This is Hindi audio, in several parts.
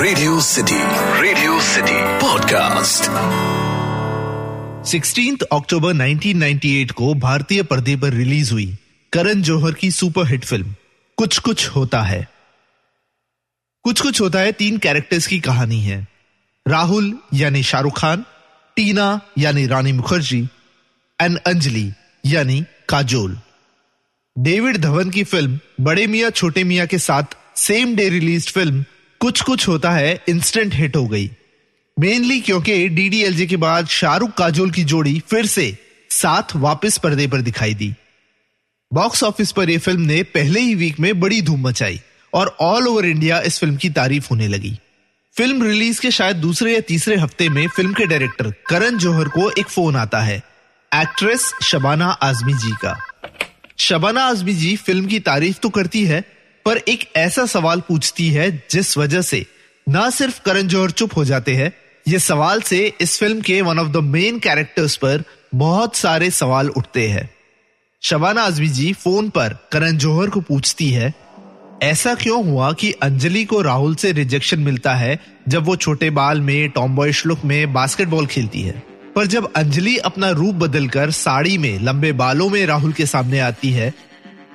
Radio City Radio City podcast 16 अक्टूबर 1998 को भारतीय पर्दे पर रिलीज़ हुई करण जौहर की सुपरहिट फ़िल्म, कुछ कुछ होता है। कुछ कुछ होता है तीन कैरेक्टर्स की कहानी है। राहुल, यानी शाहरुख खान, टीना, यानी रानी मुखर्जी, एंड अंजलि, यानी काजोल। डेविड धवन की फ़िल्म, बड़े मियाँ छोटे मियाँ के साथ सेम डे रिलीज़ फ़िल्म कुछ कुछ होता है इंस्टेंट हिट हो गई। मेनली क्योंकि डीडीएलजे के बाद शाहरुख काजोल की जोड़ी फिर से साथ वापस पर्दे पर दिखाई दी। बॉक्स ऑफ़िस पर यह फ़िल्म ने पहले ही वीक में बड़ी धूम मचाई और ऑल ओवर इंडिया इस फ़िल्म की तारीफ़ होने लगी। फ़िल्म रिलीज़ के शायद दूसरे या तीसरे हफ़्ते में फ़िल्म के डायरेक्टर करण जौहर को एक फ़ोन आता है एक्ट्रेस शबाना आजमी जी का। शबाना आजमी जी फ़िल्म की तारीफ़ तो करती है पर एक ऐसा सवाल पूछती है जिस वजह से ना सिर्फ़ करण जौहर चुप हो जाते हैं, ये सवाल से इस फ़िल्म के one of the main characters पर बहुत सारे सवाल उठते हैं। शबाना आजमी जी फ़ोन पर करण जौहर को पूछती है, ऐसा क्यों हुआ कि अंजलि को राहुल से रिजेक्शन मिलता है जब वो छोटे बाल में टॉम्बॉयश लुक में बास्केटबॉल खेलती है? पर जब अंजलि अपना रूप बदलकर साड़ी में, लंबे बालों में राहुल के सामने आती है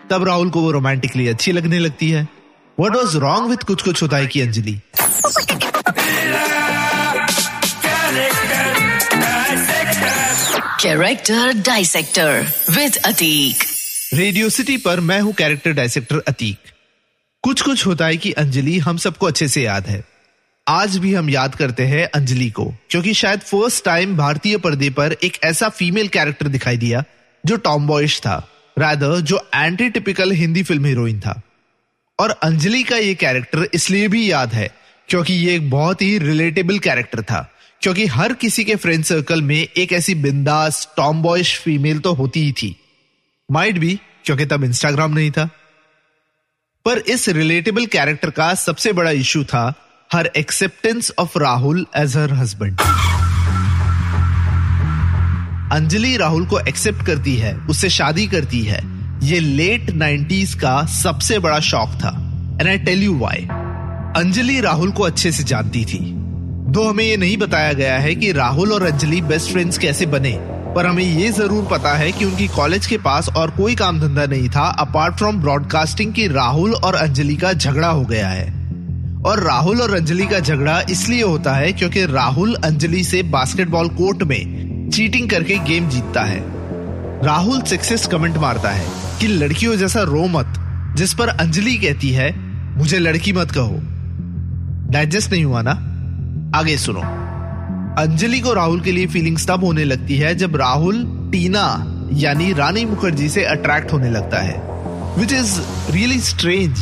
तब राहुल को वो रोमांटिकली अच्छी लगने लगती है। वट वॉज़ रॉन्ग विथ कुछ कुछ होता है कि Anjali? Character dissector with Atik Radio City पर मैं हूँ कैरेक्टर डायसेक्टर अतीक कुछ कुछ होता है कि अंजलि हम सबको अच्छे से याद है। आज भी हम याद करते हैं अंजलि को क्योंकि शायद फ़र्स्ट टाइम भारतीय पर्दे पर एक ऐसा फीमेल कैरेक्टर दिखाई दिया जो टॉम बॉयश था। रादर जो anti typical Hindi film heroine था। और अंजलि का ये कैरेक्टर इसलिए भी याद है, क्योंकि ये एक बहुत ही रिलेटेबल कैरेक्टर था। क्योंकि हर किसी के फ्रेंड सर्कल में एक ऐसी बिंदास टॉम बॉयश फीमेल तो होती ही थी। माइट भी क्योंकि तब इंस्टाग्राम नहीं था। पर इस रिलेटेबल कैरेक्टर का सबसे बड़ा इशू था हर acceptance of Rahul as her husband Anjali Rahul को एक्सेप्ट करती है, उससे शादी करती है। ये लेट नाइन्टीज का सबसे बड़ा शौक था। And I tell you why Anjali Rahul को अच्छे से जानती थी। दो, हमें ये नहीं बताया गया है कि राहुल और अंजलि बेस्ट फ्रेंड्स कैसे बने। पर हमें ये ज़रूर पता है कि उनकी कॉलेज के पास और कोई काम धंधा नहीं था अपार्ट फ्रॉम ब्रॉडकास्टिंग की राहुल और अंजलि का झगड़ा हो गया है। और राहुल और अंजलि का झगड़ा इसलिए होता है क्योंकि राहुल अंजलि से बास्केटबॉल कोर्ट में चीटिंग करके गेम जीतता है। राहुल सक्सेस कमेंट मारता है कि लड़कियों जैसा रो मत, जिस पर अंजलि कहती है, मुझे लड़की मत कहो। डाइजेस्ट नहीं हुआ ना? आगे सुनो। अंजलि को राहुल के लिए फीलिंग्स तब होने लगती है जब राहुल, टीना, यानी रानी मुखर्जी से अट्रैक्ट होने लगता है। विच इज़ रियली स्ट्रेंज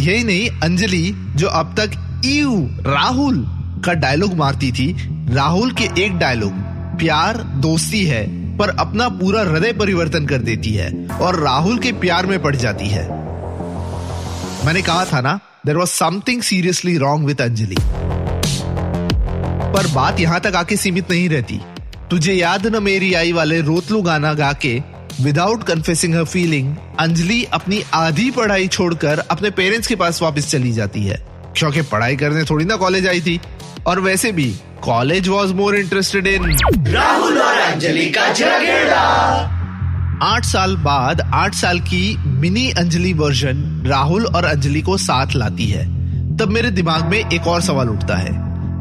यही नहीं, अंजलि, जो अब तक यू राहुल का डायलॉग मारती थी, राहुल के एक डायलॉग प्यार दोस्ती है, पर अपना पूरा हृदय परिवर्तन कर देती है और राहुल के प्यार में पड़ जाती है। मैंने कहा था ना there was something seriously wrong with Anjali. पर बात यहाँ तक आके सीमित नहीं रहती। तुझे याद न मेरी आई वाले रोतलू गाना गा के without confessing her feeling Anjali अपनी आधी पढ़ाई छोड़कर अपने पेरेंट्स के पास वापस चली जाती है। क्योंकि पढ़ाई करने थोड़ी ना कॉलेज आई थी, और वैसे भी college was more interested in Rahul और अंजलि का झगड़ा आठ साल बाद आठ साल की मिनी अंजलि वर्जन राहुल और अंजलि को साथ लाती है। तब मेरे दिमाग में एक और सवाल उठता है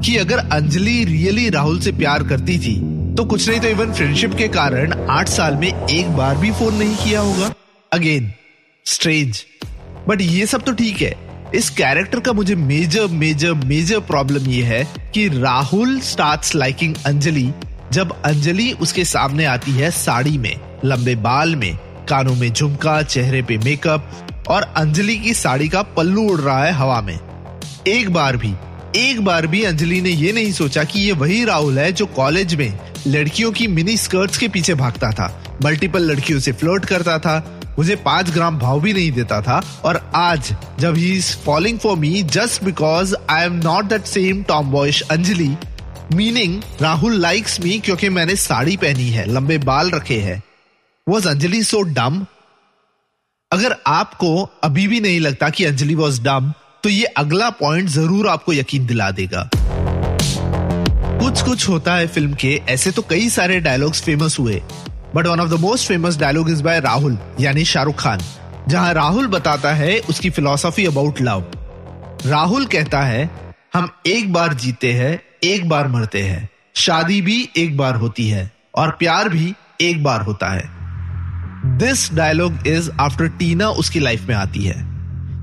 कि अगर अंजलि रियली राहुल से प्यार करती थी तो कुछ नहीं तो इवन फ्रेंडशिप के कारण आठ साल में एक बार भी फ़ोन नहीं किया होगा। अगेन स्ट्रेंज बट ये सब तो ठीक है। इस कैरेक्टर का मुझे मेजर मेजर मेजर प्रॉब्लम ये है कि राहुल स्टार्ट्स लाइकिंग अंजलि जब अंजलि उसके सामने आती है साड़ी में, लंबे बाल में, कानों में झुमका, चेहरे पे मेकअप और अंजलि की साड़ी का पल्लू उड़ रहा है हवा में। एक बार भी, एक बार भी अंजलि ने ये नहीं सोचा कि ये वही राहुल है जो कॉलेज में लड़कियों की मिनी स्कर्ट्स के पीछे भागता था मल्टीपल लड़कियों से फ्लर्ट करता था मुझे पाँच ग्राम भाव भी नहीं देता था और आज जब he is following for me just because I am not that same tomboyish Anjali meaning Rahul likes me क्योंकि मैंने साड़ी पहनी है, लंबे बाल रखे हैं। वॉज़ अंजलि सो डम अगर आपको अभी भी नहीं लगता कि अंजलि वॉज़ डम तो ये अगला पॉइंट ज़रूर आपको यकीन दिला देगा। कुछ कुछ होता है फ़िल्म के, ऐसे तो कई सारे डायलॉग्स फ़ेमस हुए। But one of the most famous dialogue is by Rahul यानी शाहरुख खान जहाँ राहुल बताता है उसकी फिलोसॉफी अबाउट लव राहुल कहता है, हम एक बार जीते हैं, एक बार मरते हैं। शादी भी एक बार होती है और प्यार भी एक बार होता है. This dialogue is after Tina उसकी लाइफ में आती है।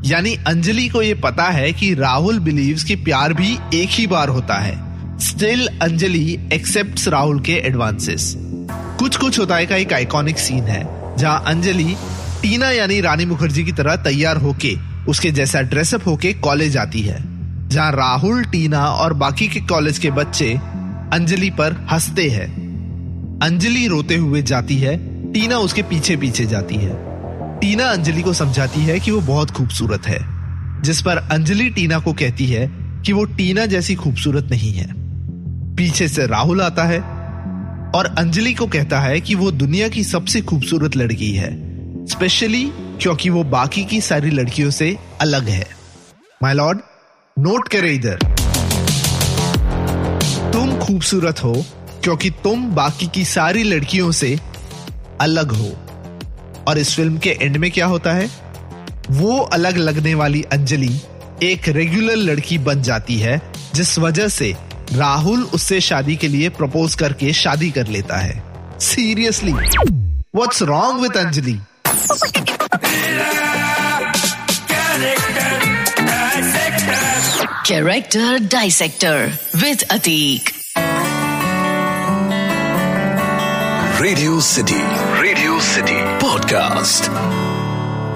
यानी अंजलि को यह पता है कि राहुल बिलीव्स कि प्यार भी एक ही बार होता है। स्टिल अंजलि एक्सेप्ट राहुल के एडवांसेस कुछ कुछ होता है का एक आइकॉनिक सीन है, जहाँ अंजलि, टीना यानी रानी मुखर्जी की तरह तैयार होके, उसके जैसा ड्रेसअप होके कॉलेज आती है, जहाँ राहुल, टीना और बाकी के कॉलेज के बच्चे अंजलि पर हँसते हैं। अंजलि रोते हुए जाती है, टीना उसके पीछे पीछे जाती है। टीना अंजलि को समझाती है कि वो बहुत खूबसूरत है, जिस पर अंजलि टीना को कहती है कि वो टीना जैसी खूबसूरत नहीं है। पीछे से राहुल आता है और अंजलि को कहता है कि वो दुनिया की सबसे खूबसूरत लड़की है स्पेशली क्योंकि वो बाकी की सारी लड़कियों से अलग है। माय लॉर्ड नोट करे इधर। तुम खूबसूरत हो क्योंकि तुम बाकी की सारी लड़कियों से अलग हो। और इस फ़िल्म के एंड में क्या होता है? वो अलग लगने वाली अंजलि एक रेगुलर लड़की बन जाती है, जिस वजह से राहुल उससे शादी के लिए प्रपोज करके शादी कर लेता है। Seriously what's wrong with Anjali character Dissector with Atik. Radio City Radio City podcast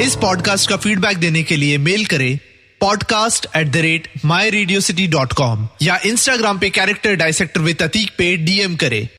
इस पॉडकास्ट का फीडबैक देने के लिए मेल करें। Podcast at the rate my radio city dot com या इंस्टाग्राम पे कैरेक्टर डायसेक्टर विद अतीक पे डीएम करें।